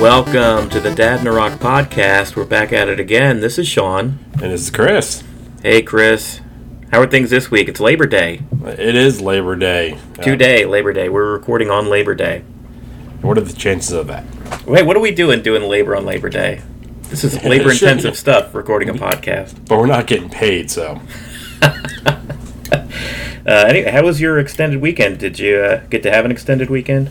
Welcome to the Dad and the Rock podcast. We're back at it again. This is Sean. And this is Chris. Hey, Chris. How are things this week? It's Labor Day. It is Labor Day. Two day Labor Day. We're recording on Labor Day. What are the chances of that? Wait, what are we doing doing labor on Labor Day? This is labor intensive stuff, recording a podcast. But we're not getting paid, so. Uh, anyway, how was your extended weekend? Did you uh, get to have an extended weekend?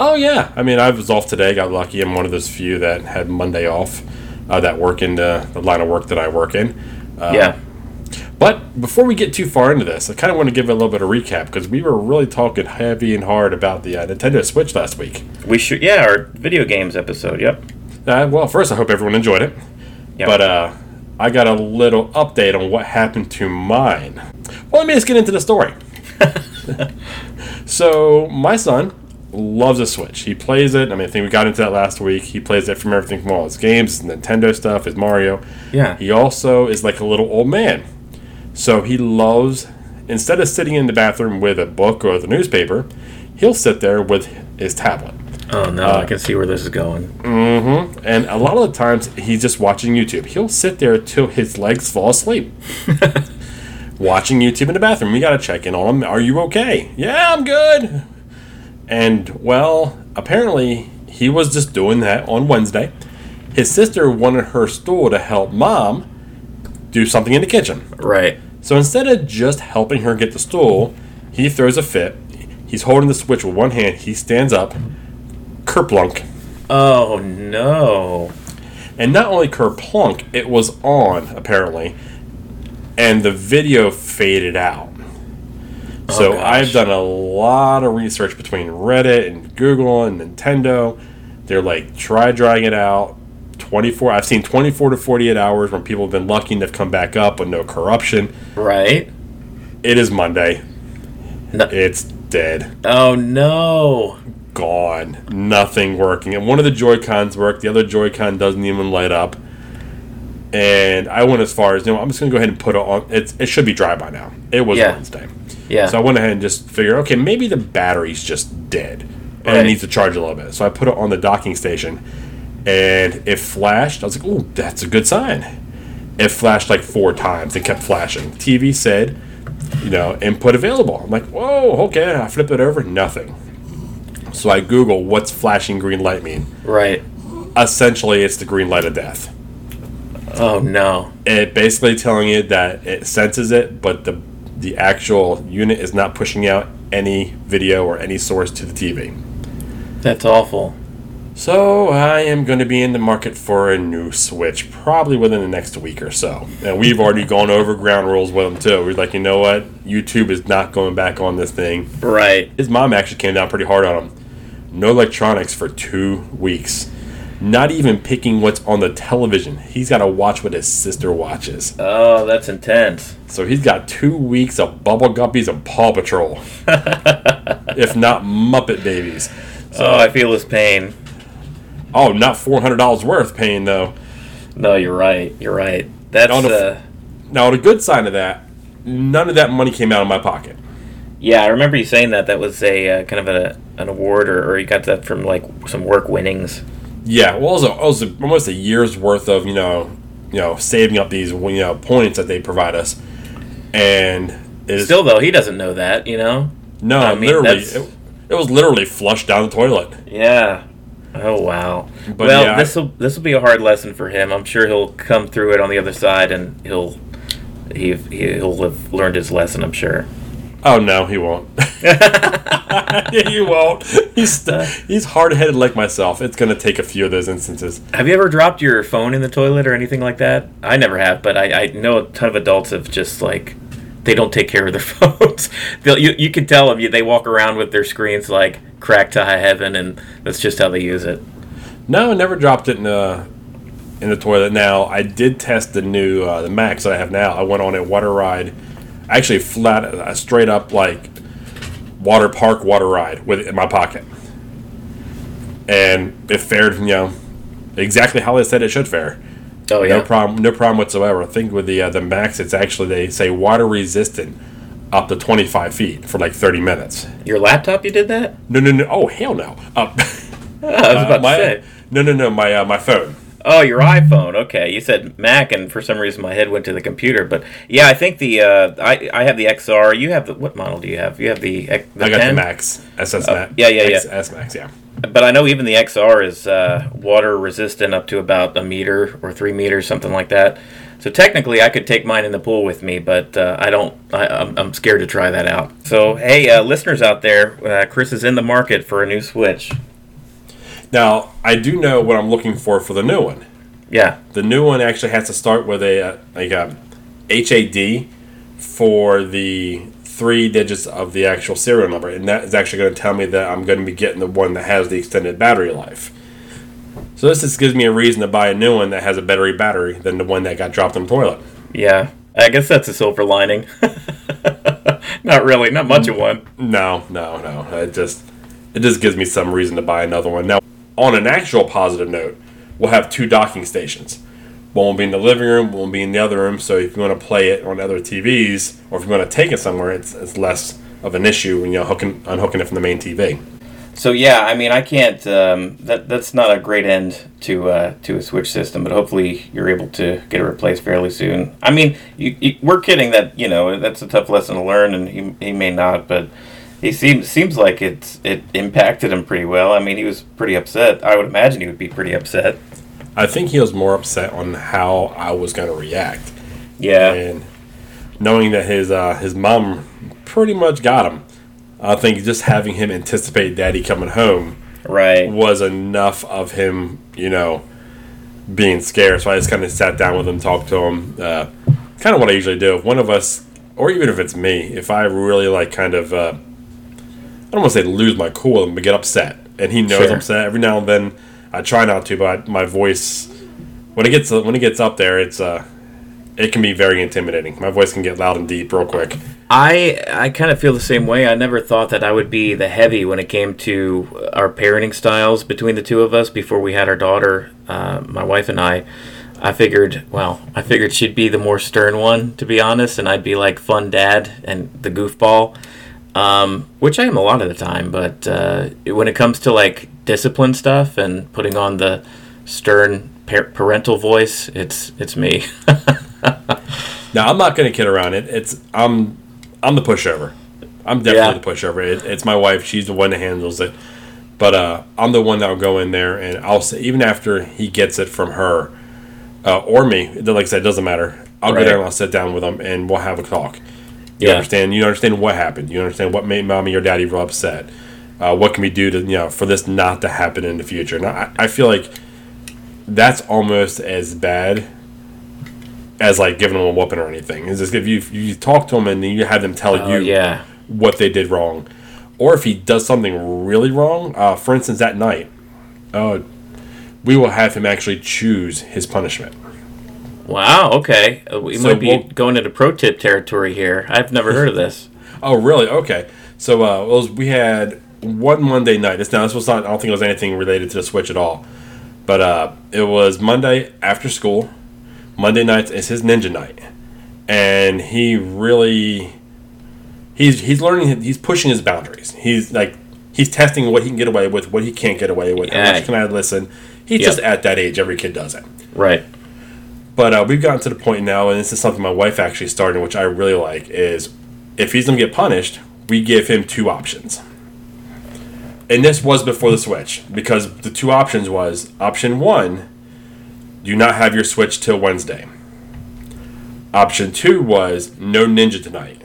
Oh, yeah. I mean, I was off today. Got lucky. I'm one of those few that had Monday off uh, that work in the, the line of work that I work in. Uh, yeah. But before we get too far into this, I kind of want to give a little bit of recap because we were really talking heavy and hard about the uh, Nintendo Switch last week. We should, yeah, our video games episode. Yep. Uh, well, first, I hope everyone enjoyed it. Yep. But uh, I got a little update on what happened to mine. Well, let me just get into the story. so, my son loves a Switch. He plays it. I mean, I think we got into that last week. He plays it from everything from all his games, his Nintendo stuff, his Mario. Yeah. He also is like a little old man. So, he loves, instead of sitting in the bathroom with a book or the newspaper, he'll sit there with his tablet. Oh no, I can see where this is going. Mm-hmm. And a lot of the times he's just watching YouTube. He'll sit there till his legs fall asleep. watching YouTube in the bathroom. We gotta check in on him. Are you okay? Yeah, I'm good. And well, apparently he was just doing that on Wednesday. His sister wanted her stool to help mom do something in the kitchen. Right. So instead of just helping her get the stool, he throws a fit. He's holding the switch with one hand. He stands up, kerplunk. Oh no. And not only kerplunk, it was on, apparently. And the video faded out. Oh, so gosh. I've done a lot of research between Reddit and Google and Nintendo. They're like, try drying it out. 24, I've seen 24 to 48 hours when people have been lucky and they've come back up with no corruption. Right. It is Monday. No. It's dead. Oh no. gone. Nothing working. And one of the Joy Cons worked, the other Joy Con doesn't even light up. And I went as far as, you know, I'm just going to go ahead and put it on. It's, it should be dry by now. It was Yeah. Wednesday. Yeah. So I went ahead and just figured, okay, maybe the battery's just dead. And Right. it needs to charge a little bit. So I put it on the docking station. And it flashed. I was like, oh, that's a good sign. It flashed like four times. It kept flashing. TV said, you know, input available. I'm like, whoa, okay. I flip it over. Nothing. So I Google what's flashing green light mean. right. Essentially, it's the green light of death. Oh no. It basically telling you that it senses it, but the the actual unit is not pushing out any video or any source to the TV. That's awful. So I am going to be in the market for a new Switch, probably within the next week or so. And we've already gone over ground rules with him too. We're like, you know what? YouTube is not going back on this thing. Right. His mom actually came down pretty hard on him. No electronics for two weeks. Not even picking what's on the television. He's got to watch what his sister watches. Oh, that's intense. So he's got two weeks of Bubble Guppies and Paw Patrol. if not Muppet Babies. oh, I feel his pain. Oh, not $400 worth pain though. No, you're right. You're right. That's On the- uh, Now, the good sign of that, none of that money came out of my pocket. yeah. I remember you saying that. That was a uh, kind of a, an award, or, or you got that from like some work winnings. Yeah, well, it was, a, it was a, almost a year's worth of you know, you know, saving up these you know points that they provide us, and it is Still, though, he doesn't know that. You know. no, I mean, literally, it, it was literally flushed down the toilet. Yeah. Oh wow. But well, yeah, this will this will be a hard lesson for him. I'm sure he'll come through it on the other side, and he'll he he'll have learned his lesson. I'm sure. Oh no, he won't. he won't. He's he's hard headed like myself. It's gonna take a few of those instances. Have you ever dropped your phone in the toilet or anything like that? I never have, but I, I know a ton of adults have just like they don't take care of their phones. They'll, you you can tell them they walk around with their screens like cracked to high heaven, and that's just how they use it. No, I never dropped it in the in the toilet. Now I did test the new uh, the Max that I have now. I went on a water ride, actually flat, a straight up like water park water ride with it in my pocket, and it fared you know exactly how they said it should fare. Oh yeah. No problem, no problem whatsoever. I think with the uh, the Max, it's actually they say water resistant up to 25 feet for like 30 minutes. Your laptop, you did that? No, no, no. Oh, hell no. Uh, I was about my, to say. No, no, no. My uh, my phone. Oh, your iPhone. Okay, you said Mac, and for some reason my head went to the computer. But yeah, I think the uh, I I have the XR. You have the what model do you have? You have the, the I got 10? the Max SS Oh, Max. yeah, yeah, yeah. S Max. Yeah. But I know even the XR is uh, water resistant up to about a meter or three meters, something like that. So technically, I could take mine in the pool with me, but uh, I don't. I, I'm, I'm scared to try that out. So hey, uh, listeners out there, uh, Chris is in the market for a new Switch. Now I do know what I'm looking for for the new one. Yeah, The new one actually has to start with a uh, like a HAD for the three digits of the actual serial number, and that is actually going to tell me that I'm going to be getting the one that has the extended battery life. So this just gives me a reason to buy a new one that has a better battery than the one that got dropped in the toilet. yeah. I guess that's a silver lining. not really, not much of one. No, no, no. It just it just gives me some reason to buy another one. Now, on an actual positive note, we'll have two docking stations. One will be in the living room, one will be in the other room. So if you want to play it on other TVs, or if you want to take it somewhere, it's, it's less of an issue when you know hooking unhooking it from the main TV. So yeah, I mean, I can't. Um, that that's not a great end to uh, to a Switch system, but hopefully you're able to get it replaced fairly soon. I mean, you, you, we're kidding that you know that's a tough lesson to learn, and he, he may not, but he seems seems like it's it impacted him pretty well. I mean, he was pretty upset. I would imagine he would be pretty upset. I think he was more upset on how I was going to react, Yeah, and knowing that his uh, his mom pretty much got him. I think just having him anticipate Daddy coming home right. was enough of him, you know, being scared. So I just kind of sat down with him, talked to him. Uh, kind of what I usually do. If one of us, or even if it's me, if I really like kind of, uh, I don't want to say lose my cool, but get upset, and he knows Sure. I'm upset. Every now and then, I try not to, but my voice, when it gets when it gets up there, it's uh, it can be very intimidating. My voice can get loud and deep real quick. I I kind of feel the same way. I never thought that I would be the heavy when it came to our parenting styles between the two of us before we had our daughter, uh, my wife and I. I figured, well, I figured she'd be the more stern one, to be honest, and I'd be like fun dad and the goofball, um, which I am a lot of the time. But uh, when it comes to like discipline stuff and putting on the stern par- parental voice, it's it's me. Now I'm not going to kid around. It it's I'm I'm the pushover. I'm definitely Yeah. the pushover. It, it's my wife. She's the one that handles it. But uh, I'm the one that will go in there and I'll say even after he gets it from her uh, or me. Like I said, it doesn't matter. I'll Right. go there and I'll sit down with them and we'll have a talk. You Yeah. understand? You understand what happened. You understand what made mommy or daddy real upset. Uh, what can we do to you know for this not to happen in the future? And I, I feel like that's almost as bad as like giving them a whooping or anything. Is just if you if you talk to them and then you have them tell Oh, you yeah. what they did wrong, or if he does something really wrong. Uh, for instance, that night, uh, we will have him actually choose his punishment. Wow. Okay, uh, we So might be we'll- going into pro tip territory here. I've never heard of this. Oh, really? Okay. So uh, was, we had one Monday night. This now this was not. I don't think it was anything related to the Switch at all. But uh, it was Monday after school. Monday nights is his ninja night, and he really he's he's learning. He's pushing his boundaries. He's like he's testing what he can get away with, what he can't get away with. How Yeah. much can I listen? He's Yeah. just at that age. Every kid does it. Right. But uh, we've gotten to the point now, and this is something my wife actually started, which I really like, is if he's going to get punished, we give him two options. And this was before the Switch, because the two options was option one, do not have your Switch till Wednesday. Option two was no ninja tonight.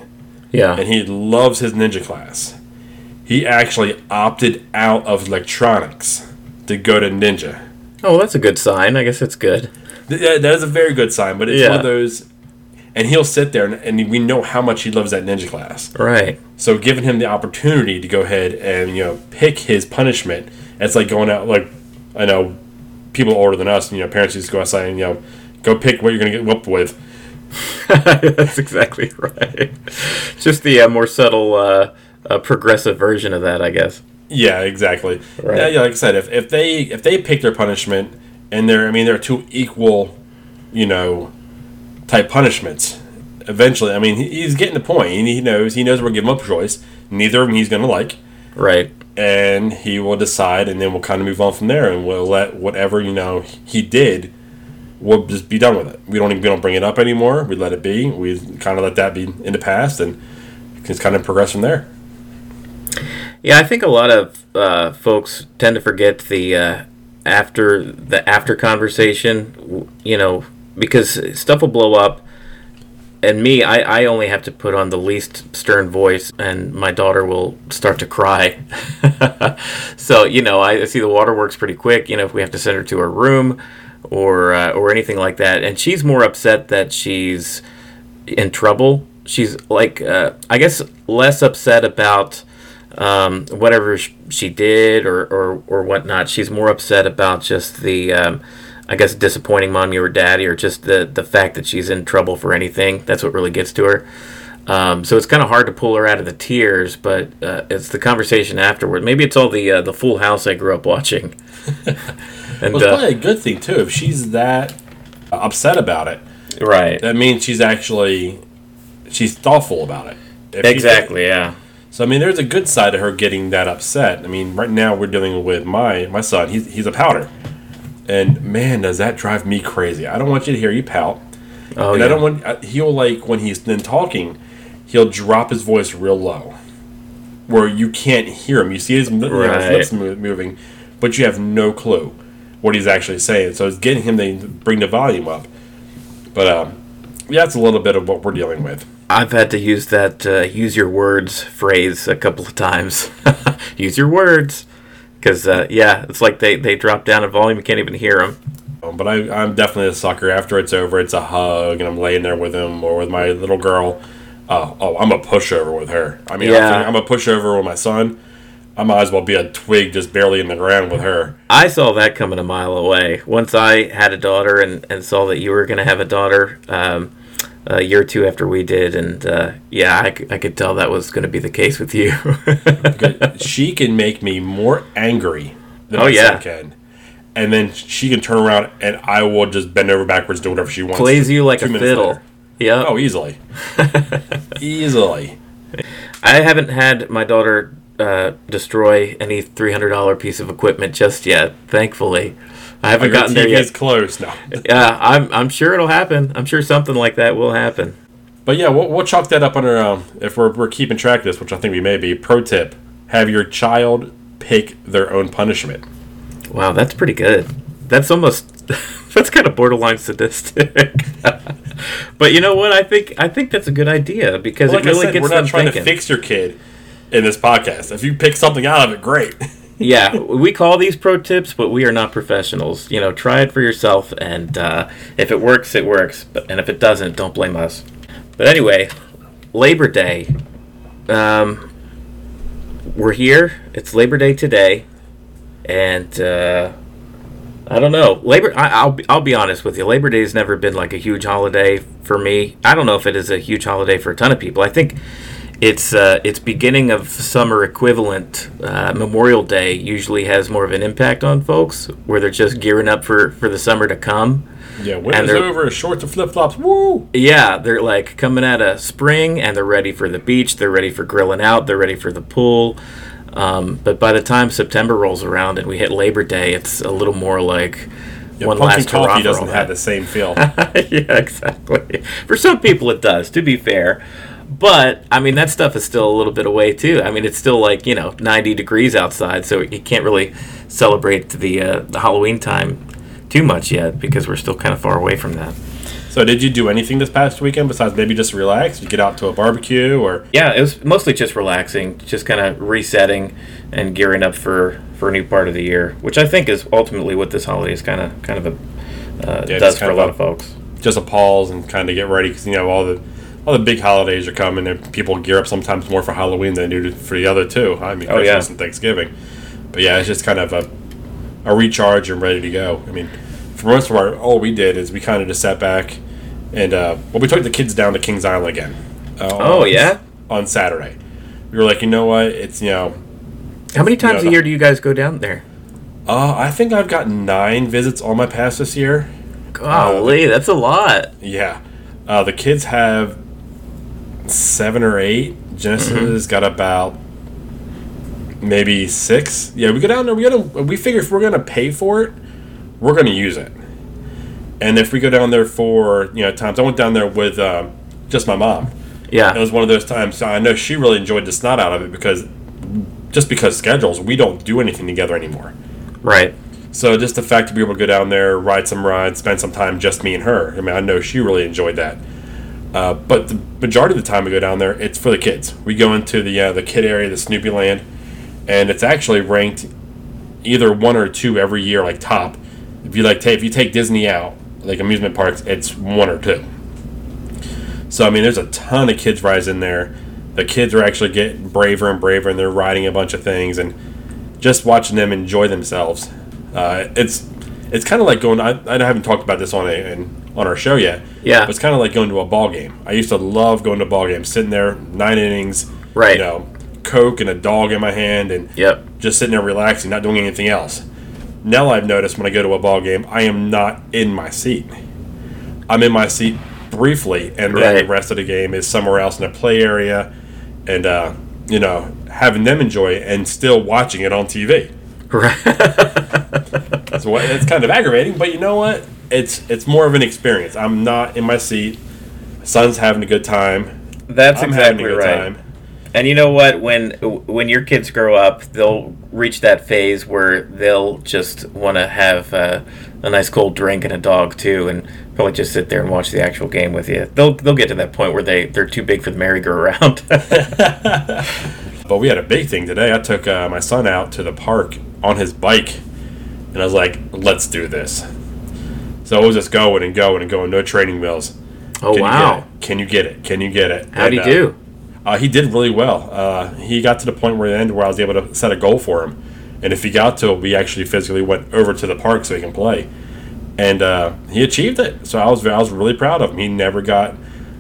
Yeah. And he loves his ninja class. He actually opted out of electronics to go to ninja. Oh, that's a good sign. I guess it's good. Th- that is a very good sign, but it's Yeah. one of those. And he'll sit there, and, and we know how much he loves that ninja class. Right. So, giving him the opportunity to go ahead and you know pick his punishment, it's like going out. Like I know people older than us, you know, parents used to go outside and you know go pick what you're going to get whooped with. that's exactly right. Just the uh, more subtle, uh, uh, progressive version of that, I guess. Yeah, exactly. Right. Yeah, yeah, like I said, if, if they if they pick their punishment and they're I mean they're two equal, you know, type punishments. Eventually, I mean he's getting the point. He he knows he knows we're giving him a choice. Neither of them he's going to like. Right. and he will decide, and then we'll kind of move on from there, and we'll let whatever you know he did, we'll just be done with it. We don't we don't bring it up anymore. We let it be. We kind of let that be in the past, and just kind of progress from there. Yeah, I think a lot of uh, folks tend to forget the uh, after the after conversation. You know, because stuff will blow up. And me, I, I only have to put on the least stern voice, and my daughter will start to cry. so you know, I see the waterworks pretty quick. You know, if we have to send her to her room, or uh, or anything like that, and she's more upset that she's in trouble. She's like, uh, I guess, less upset about um, whatever she did or, or, or whatnot. She's more upset about just the, um, I guess, disappointing mommy or daddy or just the, the fact that she's in trouble for anything. That's what really gets to her. Um, so it's kind of hard to pull her out of the tears, but uh, it's the conversation afterward. Maybe it's all the uh, the Full House I grew up watching. and Well, it's uh, probably a good thing too if she's that upset about it. right, That means she's actually she's thoughtful about it. If exactly, yeah, So I mean, there's a good side to her getting that upset. I mean, right now we're dealing with my my son. He's he's a pouter, and man, does that drive me crazy. I don't want you to hear you pout, oh and yeah, I don't want he'll like when he's then talking, he'll drop his voice real low, where you can't hear him. You see his, know, his lips moving, but you have no clue what he's actually saying. So it's getting him to bring the volume up. But um, that's a little bit of what we're dealing with. I've had to use that uh, "use your words" phrase a couple of times. use your words, because uh, yeah, it's like they they drop down in volume, you can't even hear them. Um, But I, I'm definitely a sucker. After it's over, it's a hug, and I'm laying there with him or with my little girl. Uh, oh, I'm a pushover with her. I mean, Yeah. I'm a pushover with my son. I might as well be a twig just barely in the ground with her. I saw that coming a mile away. Once I had a daughter and, and saw that you were going to have a daughter um, a year or two after we did, and uh, yeah, I could tell that was going to be the case with you. she can make me more angry than Oh, my yeah. can. And then she can turn around and I will just bend over backwards, do whatever she wants. Plays you like a fiddle. Yeah. Oh, easily. easily. I haven't had my daughter uh, destroy any three hundred dollar piece of equipment just yet. Thankfully, I haven't gotten there TV's yet. close now. Yeah, I'm I'm sure it'll happen. I'm sure something like that will happen. But yeah, we'll, we'll chalk that up under um, if we're, we're keeping track of this, which I think we may be. Pro tip: Have your child pick their own punishment. Wow, that's pretty good. That's almost that's kind of borderline sadistic. but you know what? I think I think that's a good idea because Like it really I said, gets we're them not trying thinking. to fix your kid in this podcast. If you pick something out of it, great. yeah, we call these pro tips, but we are not professionals. You know, try it for yourself, and uh, if it works, it works. But and if it doesn't, don't blame us. But anyway, Labor Day. Um, we're here. It's Labor Day today, and uh, I don't know. Labor. I, I'll I'll be honest with you. Labor Day has never been like a huge holiday for me. I don't know if it is a huge holiday for a ton of people. I think it's uh, it's beginning of summer equivalent. Uh, Memorial Day usually has more of an impact on folks, where they're just gearing up for for the summer to come. yeah, winter's over. Shorts and flip flops. Woo! Yeah, they're like coming out of spring and they're ready for the beach. They're ready for grilling out. They're ready for the pool. Um, but by the time September rolls around and we hit Labor Day, it's a little more like Yeah, one last hurrah coffee doesn't have the same feel. yeah, exactly. For some people, it does. To be fair, but I mean that stuff is still a little bit away too. I mean it's still like you know 90 degrees outside, so you can't really celebrate the uh, the Halloween time too much yet because we're still kind of far away from that. so, did you do anything this past weekend besides maybe just relax? Did you get out to a barbecue or? Yeah, it was mostly just relaxing, just kind of resetting and gearing up for for a new part of the year, which I think is ultimately what this holiday is kind of kind of a uh, Yeah, does for a lot of of folks. just a pause and kind of get ready because you know all the all the big holidays are coming and people gear up sometimes more for Halloween than they do for the other two. I mean, Oh, Christmas yeah. and Thanksgiving. But yeah, it's just kind of a a recharge and ready to go. I mean, for most of our all we did is we kind of just sat back and uh, well, we took the kids down to Kings Island again. Uh, Oh on- yeah, on Saturday. We were like, you know what? It's you know, how many times Yeah, a year do you guys go down there? uh, I think I've got nine visits on my pass this year. Golly, that's a lot. Yeah. Uh, the kids have seven or eight. Genesis Mm-hmm. got about maybe six. Yeah, we go down there. We gotta. We figure if we're gonna pay for it, we're gonna use it. And if we go down there for you know times, I went down there with uh, just my mom. Yeah, it was one of those times. So I know she really enjoyed the snot out of it because just because schedules, we don't do anything together anymore. Right. So just the fact to be able to go down there, ride some rides, spend some time, just me and her. I mean, I know she really enjoyed that. Uh, but the majority of the time we go down there, it's for the kids. We go into the uh, the kid area, the Snoopy Land, and it's actually ranked either one or two every year, like top. If you like, ta- if you take Disney out, like amusement parks, it's one or two. So I mean, there's a ton of kids rides in there. The kids are actually getting braver and braver, and they're riding a bunch of things, and just watching them enjoy themselves. Uh, it's it's kind of like going. I, I haven't talked about this on a in, on our show yet. Yeah. but it's kind of like going to a ball game. I used to love going to ball games, sitting there nine innings, Right. You know, coke and a dog in my hand, and Yep. just sitting there relaxing, not doing anything else. Now I've noticed when I go to a ball game, I am not in my seat. I'm in my seat briefly, and then Right. the rest of the game is somewhere else in a play area, and uh, you know, having them enjoy it and still watching it on TV. Right. So what- it's kind of aggravating, but you know what? It's it's more of an experience. I'm not in my seat. Son's having a good time. That's I'm exactly having a good right. time. And you know what? When when your kids grow up, they'll reach that phase where they'll just want to have uh, a nice cold drink and a dog too, and probably just sit there and watch the actual game with you. They'll they'll get to that point where they they're too big for the merry-go-round. But we had a big thing today. I took uh, my son out to the park on his bike, and I was like, "Let's do this." So it was just going and going and going, no training wheels. oh Can wow! You? Can you get it? Can you get it? How'd he And, uh, do? Uh, he did really well. Uh, he got to the point where the end where I was able to set a goal for him, and if he got to it, we actually physically went over to the park so he can play, and uh, he achieved it. So I was I was really proud of him. He never got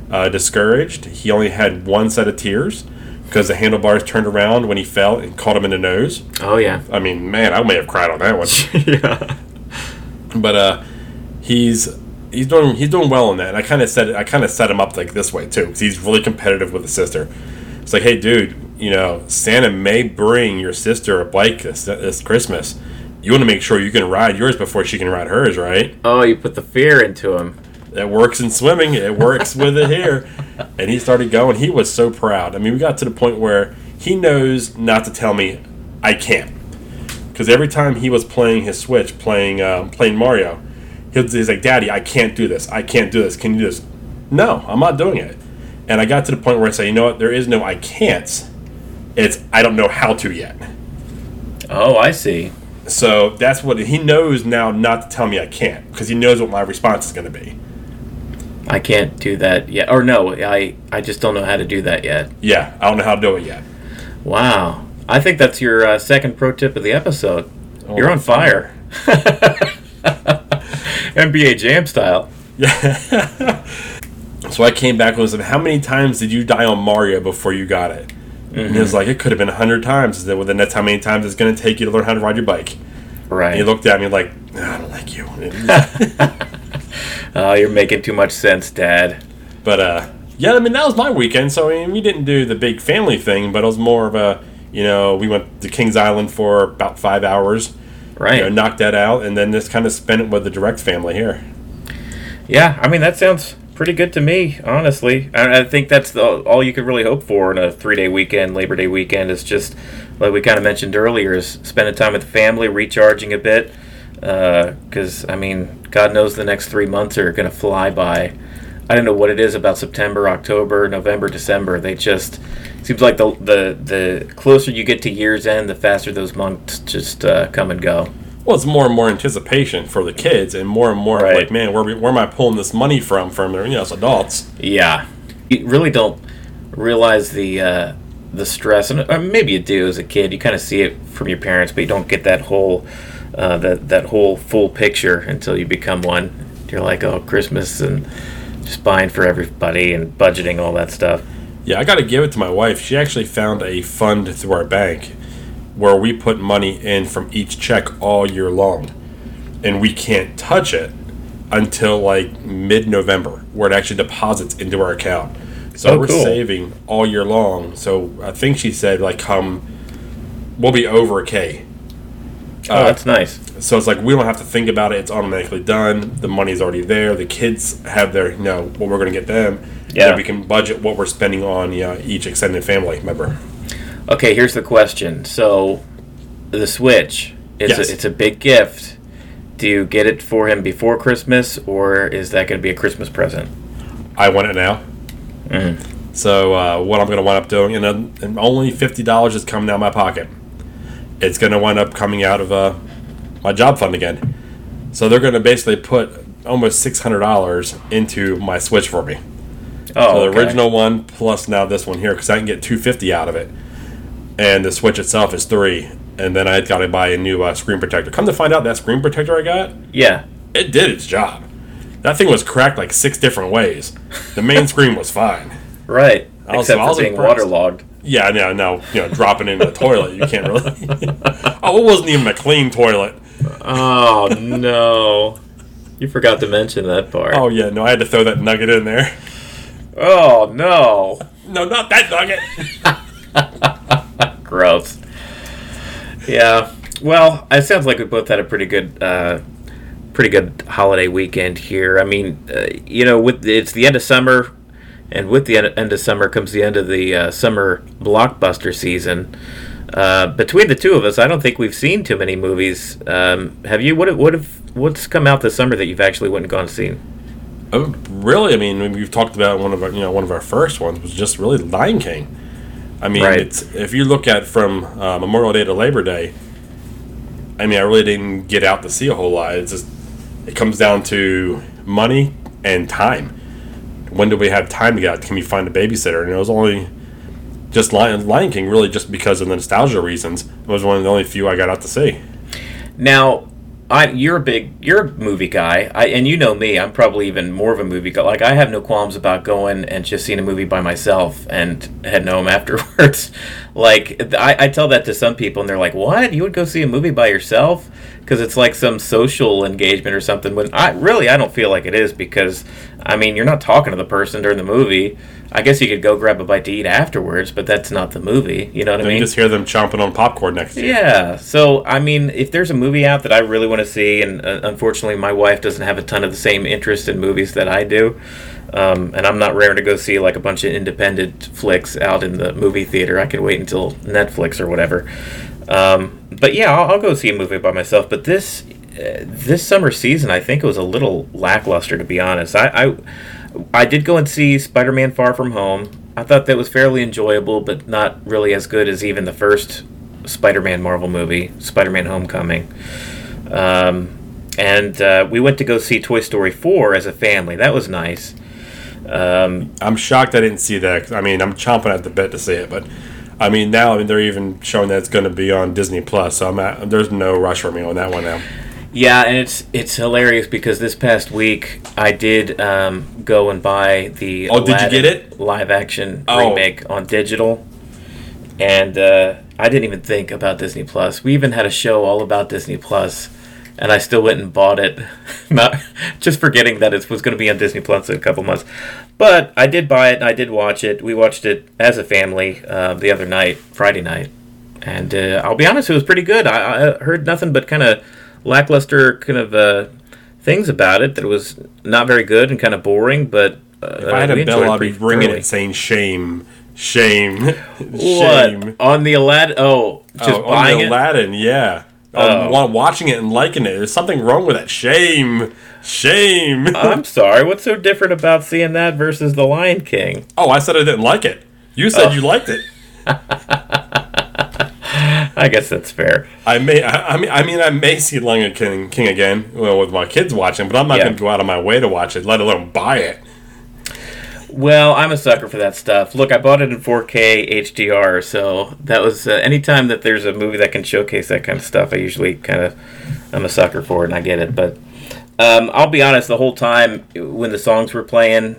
uh, discouraged. He only had one set of tears because the handlebars turned around when he fell and caught him in the nose. Oh yeah. I mean, man, I may have cried on that one. yeah. but uh, he's he's doing he's doing well in that. And I kind of set it, I kind of set him up like this way too, because he's really competitive with his sister. It's like, hey, dude, you know, Santa may bring your sister a bike this this Christmas. You want to make sure you can ride yours before she can ride hers, right? Oh, you put the fear into him. It works in swimming. It works with it here. And he started going. He was so proud. I mean, we got to the point where he knows not to tell me I can't. Because every time he was playing his Switch, playing um, playing Mario, he's like, "Daddy, I can't do this. I can't do this. Can you do this?" No, I'm not doing it. And I got to the point where I say, "You know what? There is no I can't. It's I don't know how to yet." Oh, I see. So that's what he knows now not to tell me I can't because he knows what my response is going to be. I can't do that yet. Or no, I I just don't know how to do that yet. Yeah, I don't know how to do it yet. Wow. I think that's your uh, second pro tip of the episode. Oh, You're on fire. NBA Jam style. Yeah. so I came back and said, "How many times did you die on Mario before you got it?" And he was like, "It could have been a hundred times." Well, then that's how many times it's going to take you to learn how to ride your bike. And Right. he looked at me like, "I don't like you." Oh, you're making too much sense, Dad. but uh, yeah, I mean that was my weekend. So I mean, we didn't do the big family thing, but it was more of a, you know, we went to Kings Island for about five hours. Right. You know, knocked that out, and then just kind of spend it with the direct family here. Yeah, I mean that sounds pretty good to me, honestly. I, I think that's the, all you could really hope for in a three-day weekend, Labor Day weekend. Is just like we kind of mentioned earlier, is spending time with the family, recharging a bit. Uh, because I mean, God knows the next three months are going to fly by. I don't know what it is about September, October, November, December. They just seems like the the the closer you get to year's end, the faster those months just uh, come and go. Well, it's more and more anticipation for the kids, and more and more Right. like, man, where, where am I pulling this money from? From you know, as adults. Yeah, you really don't realize the uh, the stress, and uh, maybe you do as a kid. You kind of see it from your parents, but you don't get that whole uh, that that whole full picture until you become one. You're like, oh, Christmas and just buying for everybody and budgeting all that stuff. Yeah, I got to give it to my wife. She actually found a fund through our bank where we put money in from each check all year long, and we can't touch it until like mid-November, where it actually deposits into our account. So Oh, we're cool. saving all year long. So I think she said like come we'll be over a K. Oh, uh, that's nice. So it's like we don't have to think about it. It's automatically done. The money's already there. The kids have their, you know, what we're going to get them. Yeah. And we can budget what we're spending on yeah, each extended family member. Okay, here's the question. So, the Switch, it's, Yes. a, it's a big gift. Do you get it for him before Christmas, or is that going to be a Christmas present? I want it now. Mm. So uh, what I'm going to wind up doing, and, uh, and only fifty dollars is coming out of my pocket. It's going to wind up coming out of uh, my job fund again. So they're going to basically put almost six hundred dollars into my Switch for me. Oh, So the okay. original one plus now this one here because I can get two fifty out of it, and the Switch itself is three. And then I got to buy a new uh, screen protector. Come to find out, that screen protector I got, Yeah. it did its job. That thing was cracked like six different ways. The main screen was fine. Right. I was- Except I was being impressed. waterlogged. Yeah, no, no, you know, dropping it in the toilet, you can't really. oh, it wasn't even a clean toilet. Oh no! You forgot to mention that part. Oh yeah, no, I had to throw that nugget in there. Oh no! No, not that nugget. Gross. Yeah. Well, it sounds like we both had a pretty good, uh, pretty good holiday weekend here. I mean, uh, you know, with it's the end of summer, and with the end end of summer comes the end of the uh, summer blockbuster season. Uh, between the two of us, I don't think we've seen too many movies. Um, have you? What have, what have what's come out this summer that you've actually went and gone and seen? Oh, really? I mean, we've talked about one of our, you know, one of our first ones was just really Lion King. I mean, Right. it's if you look at from uh, Memorial Day to Labor Day. I mean, I really didn't get out to see a whole lot. It's just it comes down to money and time. When do we have time to get out? Can we find a babysitter? And it was only just Lion, Lion King, really, just because of the nostalgia reasons. It was one of the only few I got out to see. Now, I you're a big you're a movie guy, I, and you know me. I'm probably even more of a movie guy. Like I have no qualms about going and just seeing a movie by myself and heading home afterwards. like I, I tell that to some people, and they're like, "What? You would go see a movie by yourself?" Because it's like some social engagement or something. When I really I don't feel like it is because I mean you're not talking to the person during the movie. I guess you could go grab a bite to eat afterwards, but that's not the movie. You know what I mean? you just hear them chomping on popcorn next to you. Yeah. So, I mean, if there's a movie out that I really want to see, and uh, unfortunately my wife doesn't have a ton of the same interest in movies that I do, um, and I'm not rare to go see like a bunch of independent flicks out in the movie theater, I could wait until Netflix or whatever. Um, but yeah, I'll, I'll go see a movie by myself. But this this summer season, I think it was a little lackluster, to be honest. I I, I did go and see Spider-Man: Far From Home. I thought that was fairly enjoyable, but not really as good as even the first Spider-Man Marvel movie, Spider-Man: Homecoming. Um, and uh, we went to go see Toy Story 4 as a family. That was nice. Um, I'm shocked I didn't see that. I mean, I'm chomping at the bit to see it, but I mean now I mean, they're even showing that it's going to be on Disney Plus. So I'm at, there's no rush for me on that one now. Yeah, and it's it's hilarious because this past week I did um, go and buy the Oh, did you get it? live action Oh. remake on digital, and uh, I didn't even think about Disney Plus. We even had a show all about Disney Plus, and I still went and bought it, not just forgetting that it was going to be on Disney Plus in a couple months. But I did buy it and I did watch it. We watched it as a family uh, the other night, Friday night, and uh, I'll be honest, it was pretty good. I, I heard nothing but kind of lackluster kind of uh, things about it. That it was not very good and kind of boring. But uh, If I had a bell, I'd be ringing it saying shame, shame, What shame. on the Aladdin? Oh, just oh, on buying the it. Aladdin, yeah. Oh. Um, watching it and liking it. There's something wrong with that. Shame, shame. I'm sorry. What's so different about seeing that versus The Lion King? oh, I said I didn't like it. You said Oh. you liked it. I guess that's fair. I may, I, I mean, I mean, I may see Lion King, King again well, with my kids watching, but I'm not Yeah. going to go out of my way to watch it, let alone buy it. Well, I'm a sucker for that stuff. Look, I bought it in 4K HDR, so that was uh, anytime that there's a movie that can showcase that kind of stuff. I usually kind of I'm a sucker for it, and I get it. But um, I'll be honest, the whole time when the songs were playing,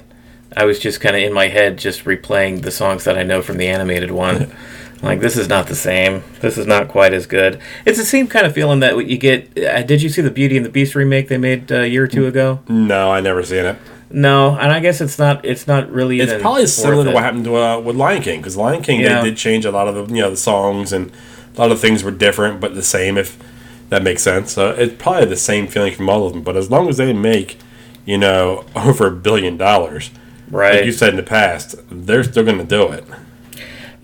I was just kind of in my head, just replaying the songs that I know from the animated one. like this is not the same. This is not quite as good. It's the same kind of feeling that you get. Uh, did you see the Beauty and the Beast remake they made uh, a year or two ago? No, I never seen it. No, and I guess it's not. It's not really. It's probably similar to what happened to uh, with Lion King because Lion King Yeah. they did change a lot of the you know the songs and A lot of things were different, but the same. If that makes sense. So it's probably the same feeling from all of them. But as long as they make, you know, over a billion dollars, Right. like you said in the past, they're still going to do it.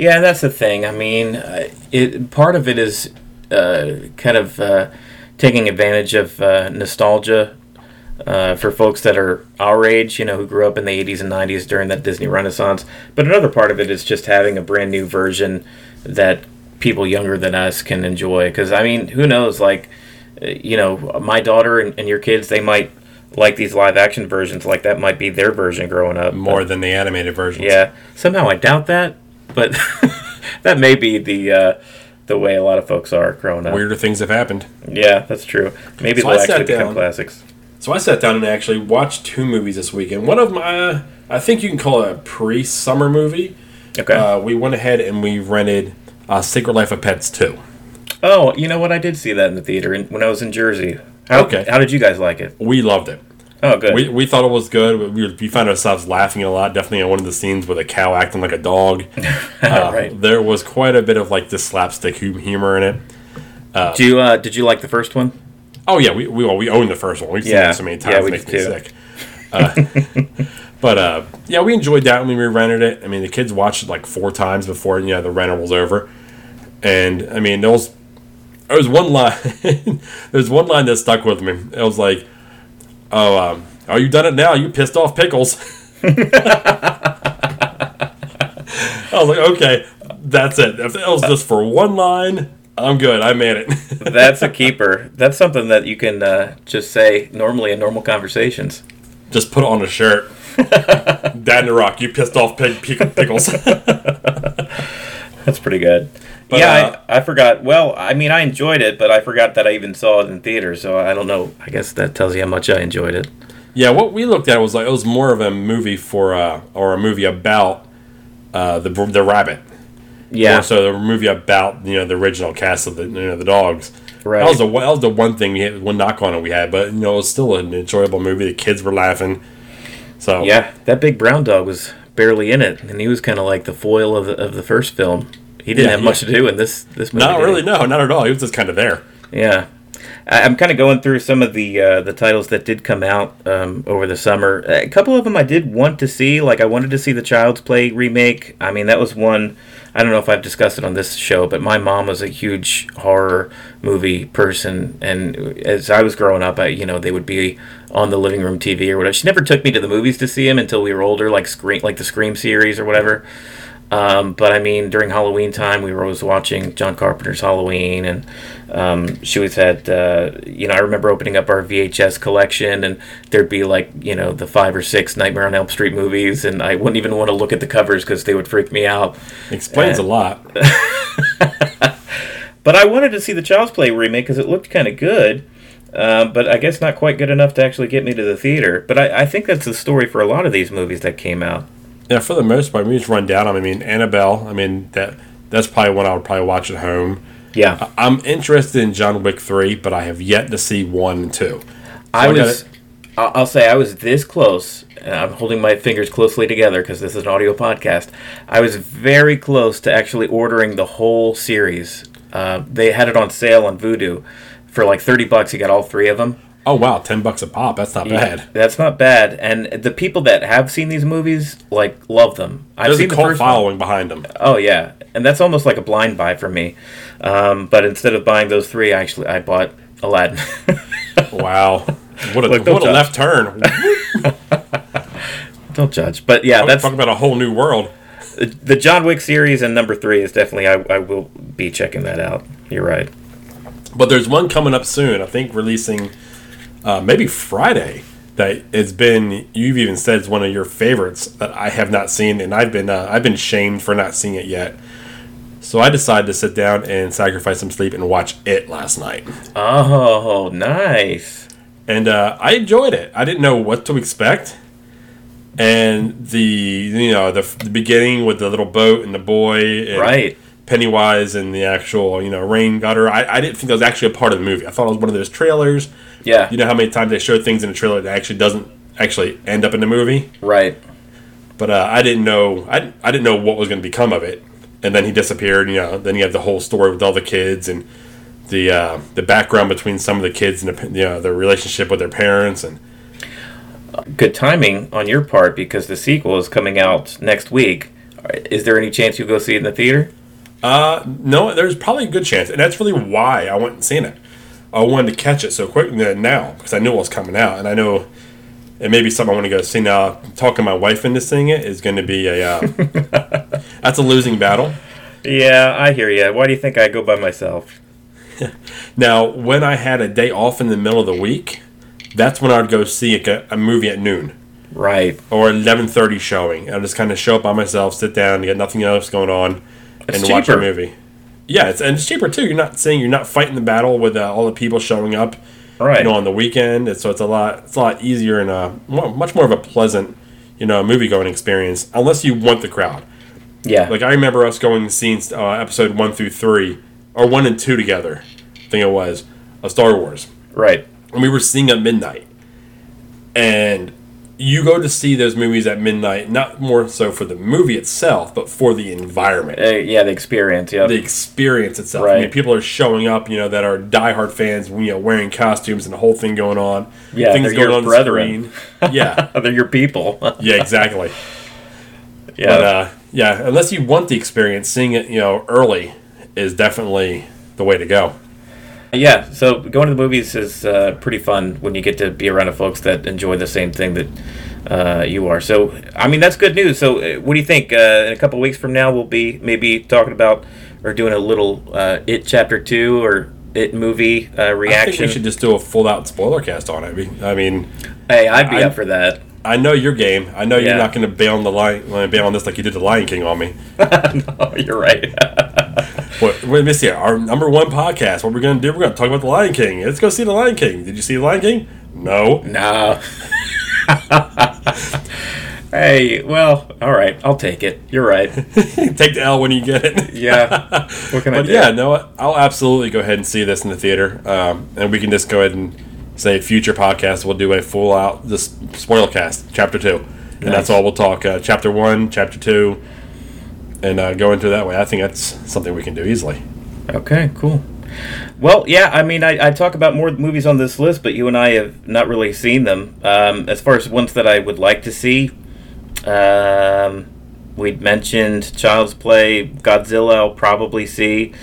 Yeah, that's the thing. I mean, uh, it part of it is uh, kind of uh, taking advantage of uh, nostalgia uh, for folks that are our age, you know, who grew up in the 80s and 90s during that Disney Renaissance. But another part of it is just having a brand new version that people younger than us can enjoy. Because I mean, who knows? Like, uh, you know, my daughter and, and your kids, they might like these live action versions. Like that might be their version growing up. More than the animated versions. Yeah, somehow I doubt that, but that may be the uh, the way a lot of folks are growing up. Weirder things have happened. Yeah, that's true. Maybe So they'll I actually become down- classics. So I sat down and actually watched two movies this weekend. One of my, I think you can call it a pre-summer movie. Okay. Uh, we went ahead and we rented uh, Secret Life of Pets 2. oh, you know what? I did see that in the theater in, when I was in Jersey. How, Okay. How did you guys like it? We loved it. Oh, good. We, we thought it was good. We, we found ourselves laughing a lot. Definitely on one of the scenes with a cow acting like a dog. Uh, right. There was quite a bit of like this slapstick humor in it. Did you uh, Did you like the first one? Oh yeah, we we, well, we own the first one. We've seen Yeah. it so many Yeah, times, we it makes me too. sick. Uh, but uh, yeah, we enjoyed that when we re rented it. I mean, the kids watched it like four times before you know the rental was over, and I mean there was there was one line there's one line that stuck with me. It was like, "Oh, um, are you done it now? You pissed off pickles." I was like, "Okay, that's it. If it was just for one line, I'm good. I made it." That's a keeper. That's something that you can uh, just say normally in normal conversations. Just put on a shirt. Dad in the Rock, you pissed off pig, pig pickles. That's pretty good. But, yeah, uh, I, I forgot. Well, I mean, I enjoyed it, but I forgot that I even saw it in theater. So I don't know. I guess that tells you how much I enjoyed it. yeah, what we looked at was like it was more of a movie for uh, or a movie about uh, the the rabbit. Yeah, so the movie about you know the original cast of the you know the dogs. Right. That was the that was the one thing we had one knock on it we had, but you know it was still an enjoyable movie. The kids were laughing. So yeah. That big brown dog was barely in it, and he was kind of like the foil of the, of the first film. He didn't Yeah, have yeah. much to do in this this movie. not he? really. No, not at all. He was just kind of there. Yeah. I- I'm kind of going through some of the uh, the titles that did come out um, over the summer. A couple of them I did want to see. Like I wanted to see the Child's Play remake. I mean, that was one. I don't know if I've discussed it on this show, but my mom was a huge horror movie person, and as I was growing up, I you know they would be on the living room TV or whatever. She never took me to the movies to see them until we were older, like Scream, like the Scream series or whatever. Um, but I mean, during Halloween time, we were always watching John Carpenter's Halloween, and um, she always had, uh, you know, I remember opening up our VHS collection, and there'd be like, you know, the five or six Nightmare on Elm Street movies, and I wouldn't even want to look at the covers because they would freak me out. Explains Uh, a lot. But I wanted to see the Child's Play remake because it looked kind of good. Uh, but I guess not quite good enough to actually get me to the theater. But I, I think that's the story for a lot of these movies that came out. Yeah, for the most part, we just run down. I mean, Annabelle. I mean that that's probably one I would probably watch at home. Yeah. I'm interested in John Wick three, but I have yet to see one and two. I I was. I'll I'll say I was this close. And I'm holding my fingers closely together because this is an audio podcast. I was very close to actually ordering the whole series. Uh, they had it on sale on Vudu for like thirty bucks. You got all three of them. Oh wow, ten bucks a pop. That's not bad. That's not bad. And the people that have seen these movies like love them. I've There's a seen the cult one. following behind them. Oh yeah, and that's almost like a blind buy for me. Um, but instead of buying those three, actually, I bought Aladdin. Wow, what a Look, what a judge. left turn. Don't judge. But yeah, that's talking about a whole new world. the John Wick series, and number three is definitely I, I will be checking that out. You're right. But there's one coming up soon. I think releasing uh, maybe Friday. That it's been you've even said it's one of your favorites that I have not seen, and I've been uh, I've been shamed for not seeing it yet. So I decided to sit down and sacrifice some sleep and watch it last night. Oh, nice. and uh, I enjoyed it. I didn't know what to expect, and the you know the, the beginning with the little boat and the boy, and Right. Pennywise and the actual you know rain gutter. I, I didn't think that was actually a part of the movie. I thought it was one of those trailers. Yeah. You know how many times they show things in a trailer that actually doesn't actually end up in the movie. Right. But uh, I didn't know I, I didn't know what was going to become of it. and then he disappeared. You know, then you have the whole story with all the kids and the uh, the background between some of the kids and the, you know their relationship with their parents and Good timing on your part because the sequel is coming out next week. Is there any chance you'll go see it in the theater? Uh, no, there's probably a good chance, and that's really why I went and seen it. I wanted to catch it so quick now because I knew it was coming out, and I know it may be something I want to go see. Now, talking my wife into seeing it is going to be a uh, that's a losing battle. Yeah, I hear you. Why do you think I go by myself? Now, when I had a day off in the middle of the week, that's when I'd go see a, a movie at noon Right. or eleven thirty showing. I'll just kind of show up by myself, sit down, get nothing else going on, It's and watch a movie. Yeah, it's and it's cheaper too. You're not saying you're not fighting the battle with uh, all the people showing up, Right. you know, on the weekend. And so it's a lot, it's a lot easier and a much more of a pleasant, you know, movie going experience. Unless you want the crowd. yeah. Like I remember us going and seeing uh, episode one through three, or one and two together. I think it was of Star Wars right. and we were seeing at midnight. And you go to see those movies at midnight, not more so for the movie itself, but for the environment, Uh, yeah, the experience. Yeah. the experience itself. Right. I mean, people are showing up, you know, that are diehard fans, you know, wearing costumes and the whole thing going on. Yeah, things they're going your on brethren. screen. Yeah, They're your people. yeah, exactly. yeah. But uh, yeah, unless you want the experience, seeing it, you know, early is definitely the way to go. Yeah, so going to the movies is uh, pretty fun when you get to be around folks that enjoy the same thing that uh, you are. So, I mean, that's good news. So, uh, what do you think? Uh, in a couple weeks from now, we'll be maybe talking about or doing a little uh, It Chapter 2 or It movie uh, I think reaction. we should just do a full out spoiler cast on it. I mean, hey, I'd be I- up for that. I know your game. I know you're not going to bail on the lion, bail on this like you did the Lion King on me. no, you're right. What? Wait, let me see. Our number one podcast. What we're going to do? We're going to talk about the Lion King. Let's go see the Lion King. Did you see the Lion King? No. no. hey, well, all right. I'll take it. You're right. Take the L when you get it. Yeah. What can I But do? yeah, no, I'll absolutely go ahead and see this in the theater, um, and we can just go ahead and say future podcast we'll do a full out this spoiler cast, chapter two, and Nice. that's all we'll talk. Uh, chapter one, chapter two, and uh, go into that way. I think that's something we can do easily. Okay, cool. Well, yeah, I mean, I, I talk about more movies on this list, but you and I have not really seen them. Um, as far as ones that I would like to see, um, we mentioned Child's Play, Godzilla, I'll probably see.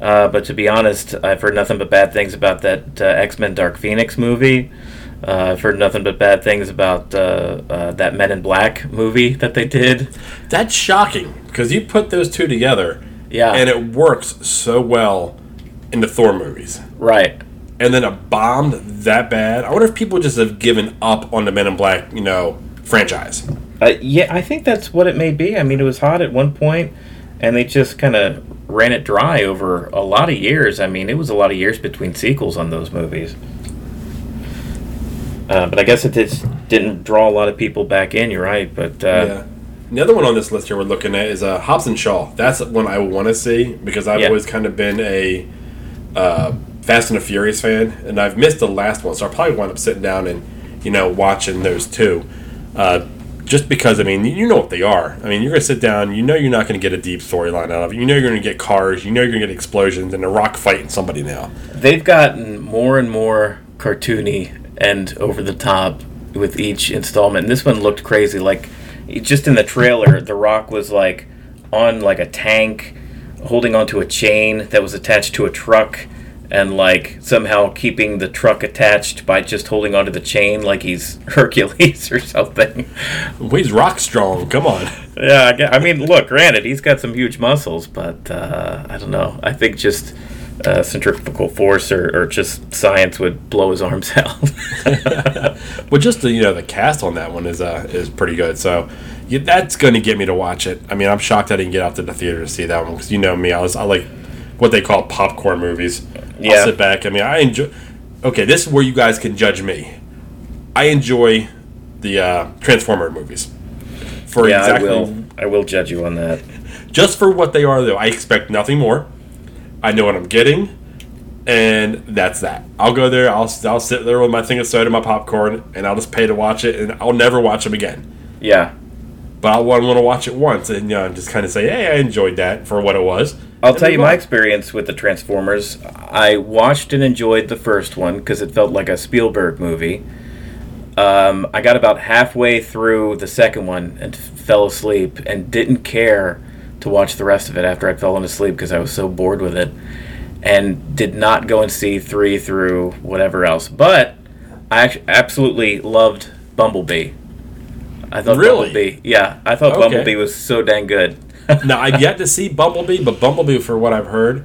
Uh, but to be honest, I've heard nothing but bad things about that uh, X Men Dark Phoenix movie. Uh, I've heard nothing but bad things about uh, uh, that Men in Black movie that they did. That's shocking because you put those two together, Yeah. and it works so well in the Thor movies. Right. And then it bombed that bad. I wonder if people just have given up on the Men in Black, you know, franchise. Uh, yeah, I think that's what it may be. I mean, it was hot at one point, and they just kind of ran it dry over a lot of years. I mean, it was a lot of years between sequels on those movies. Uh, but I guess it just didn't draw a lot of people back in. You're right, but uh, yeah. The other one on this list here we're looking at is uh, Hobbs and Shaw. That's one I want to see because I've Yeah. always kind of been a uh, Fast and the Furious fan, and I've missed the last one, so I probably wind up sitting down and you know watching those two. Uh, just because I mean, you know what they are. I mean, you're gonna sit down. You know you're not gonna get a deep storyline out of it. You know you're gonna get cars. You know you're gonna get explosions and a rock fighting somebody now. they've gotten more and more cartoony and over the top with each installment. And this one looked crazy. Like just in the trailer, The Rock was like on like a tank, holding onto a chain that was attached to a truck, and like somehow keeping the truck attached by just holding onto the chain, like he's Hercules or something. Well, he's rock strong. Come on. Yeah, I, I mean, look, granted, he's got some huge muscles, but uh, I don't know. I think just uh, centrifugal force or, or just science would blow his arms out. Well, just the you know the cast on that one is uh is pretty good. So yeah, that's going to get me to watch it. I mean, I'm shocked I didn't get out to the theater to see that one because you know me, I was I like what they call popcorn movies. Yeah. I'll sit back. I mean, I enjoy. Okay, this is where you guys can judge me. I enjoy the uh, Transformer movies. For yeah, exactly I will. I will judge you on that. just for what they are, though. I expect nothing more. I know what I'm getting, and that's that. I'll go there. I'll I'll sit there with my thing of soda, my popcorn, and I'll just pay to watch it, and I'll never watch them again. Yeah, but I want to watch it once and you know just kind of say, hey, I enjoyed that for what it was. I'll tell you my experience with the Transformers. I watched and enjoyed the first one because it felt like a Spielberg movie. Um, I got about halfway through the second one and fell asleep and didn't care to watch the rest of it after I'd fallen asleep because I was so bored with it. And did not go and see three through whatever else. But I absolutely loved Bumblebee. I thought Really? Bumblebee, yeah, I thought Okay. Bumblebee was so dang good. now I've yet to see Bumblebee, but Bumblebee, for what I've heard,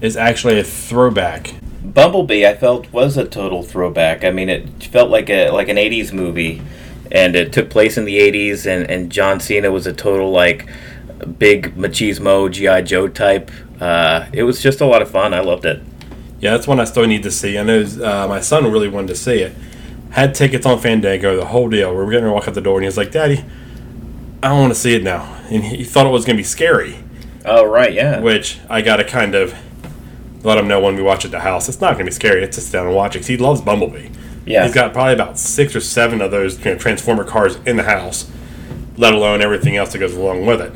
is actually a throwback. Bumblebee, I felt was a total throwback. I mean, it felt like a like an '80s movie, and it took place in the '80s, and and John Cena was a total like big machismo GI Joe type. Uh, it was just a lot of fun. I loved it. Yeah, that's one I still need to see. I know uh, my son really wanted to see it. Had tickets on Fandango, the whole deal. We were getting to walk out the door, and he was like, "Daddy, I don't want to see it now." And he thought it was going to be scary, Oh right, yeah. which I got to kind of let him know when we watch it at the house. It's not going to be scary. It's just down and watch it 'cause he loves Bumblebee. Yeah. He's got probably about six or seven of those you know, Transformer cars in the house, let alone everything else that goes along with it.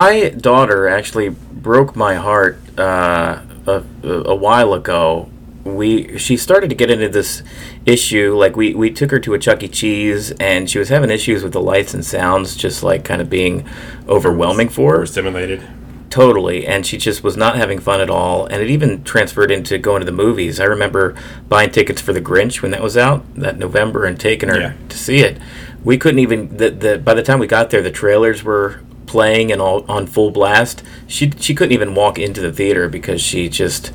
My daughter actually broke my heart uh, a, a while ago. We she started to get into this issue. Like we we took her to a Chuck E. Cheese, and she was having issues with the lights and sounds, just like kind of being overwhelming for her. Overstimulated. Totally, and she just was not having fun at all. And it even transferred into going to the movies. I remember buying tickets for The Grinch when that was out that November and taking her Yeah. to see it. We couldn't even. The, the by the time we got there, the trailers were playing and all on full blast. She she couldn't even walk into the theater because she just,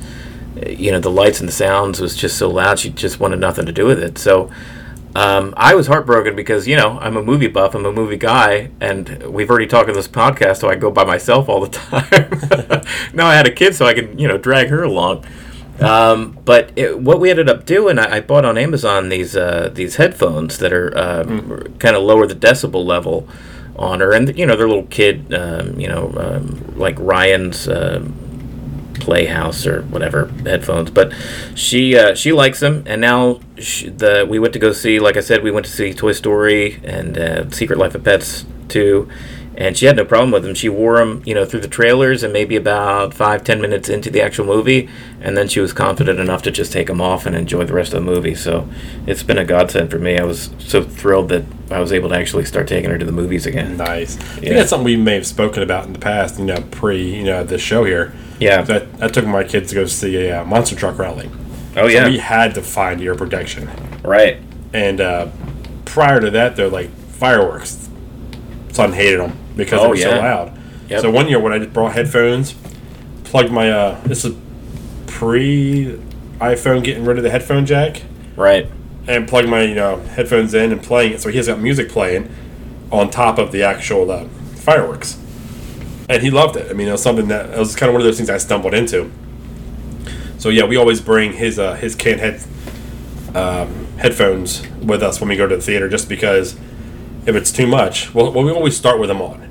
you know, the lights and the sounds was just so loud. She just wanted nothing to do with it. So. Um, I was heartbroken because you know I'm a movie buff, I'm a movie guy, and we've already talked in this podcast, so I go by myself all the time. now I had a kid, so I can you know drag her along. Um, but it, what we ended up doing, I, I bought on Amazon these uh, these headphones that are um, kind of lower the decibel level on her, and you know they're little kid, um, you know, um, like Ryan's. Um, Playhouse or whatever headphones, but she uh, she likes them, and now she, the we went to go see, like I said, we went to see Toy Story and uh, Secret Life of Pets too, and she had no problem with them. She wore them, you know, through the trailers and maybe about five ten minutes into the actual movie, and then she was confident enough to just take them off and enjoy the rest of the movie. So it's been a godsend for me. I was so thrilled that I was able to actually start taking her to the movies again. Nice. I think Yeah. that's something we may have spoken about in the past, you know, pre, you know, this show here. Yeah. That I took my kids to go see a uh, monster truck rally. Oh So yeah. we had to find ear protection. right. And uh, prior to that, they're like fireworks. Son hated them because they Oh, were so yeah. loud. Yep. So one year when I just brought headphones, plugged my uh, this is pre iPhone getting rid of the headphone jack, Right. and plugged my you know headphones in and playing it. So he's got music playing on top of the actual uh, fireworks, and he loved it. I mean, it was something that it was kind of one of those things I stumbled into. So yeah, we always bring his uh, his can head um, headphones with us when we go to the theater, just because if it's too much, well, well, we always start with them on.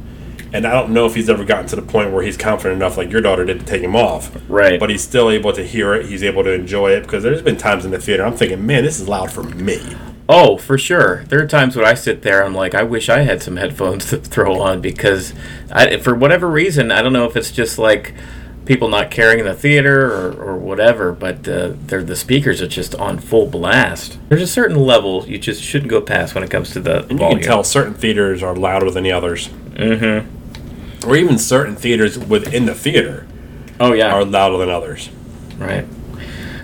And I don't know if he's ever gotten to the point where he's confident enough, like your daughter did, to take him off. Right. But he's still able to hear it. He's able to enjoy it because there's been times in the theater I'm thinking, man, this is loud for me. Oh, for sure. There are times when I sit there, I'm like, I wish I had some headphones to throw on because, I, for whatever reason, I don't know if it's just like people not caring in the theater or, or whatever, but uh, they're, the speakers are just on full blast. There's a certain level you just shouldn't go past when it comes to the And you can tell certain theaters are louder than the others. Mm-hmm. Or even certain theaters within the theater Oh yeah, are louder than others. right.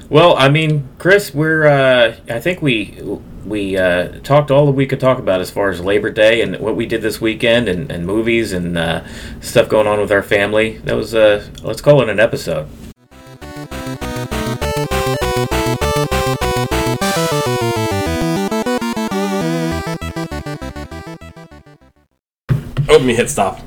Well, I mean, Chris, we're uh, I think we we uh, talked all that we could talk about as far as Labor Day and what we did this weekend and, and movies and uh, stuff going on with our family. That was uh, let's call it an episode. Oh, me hit stop.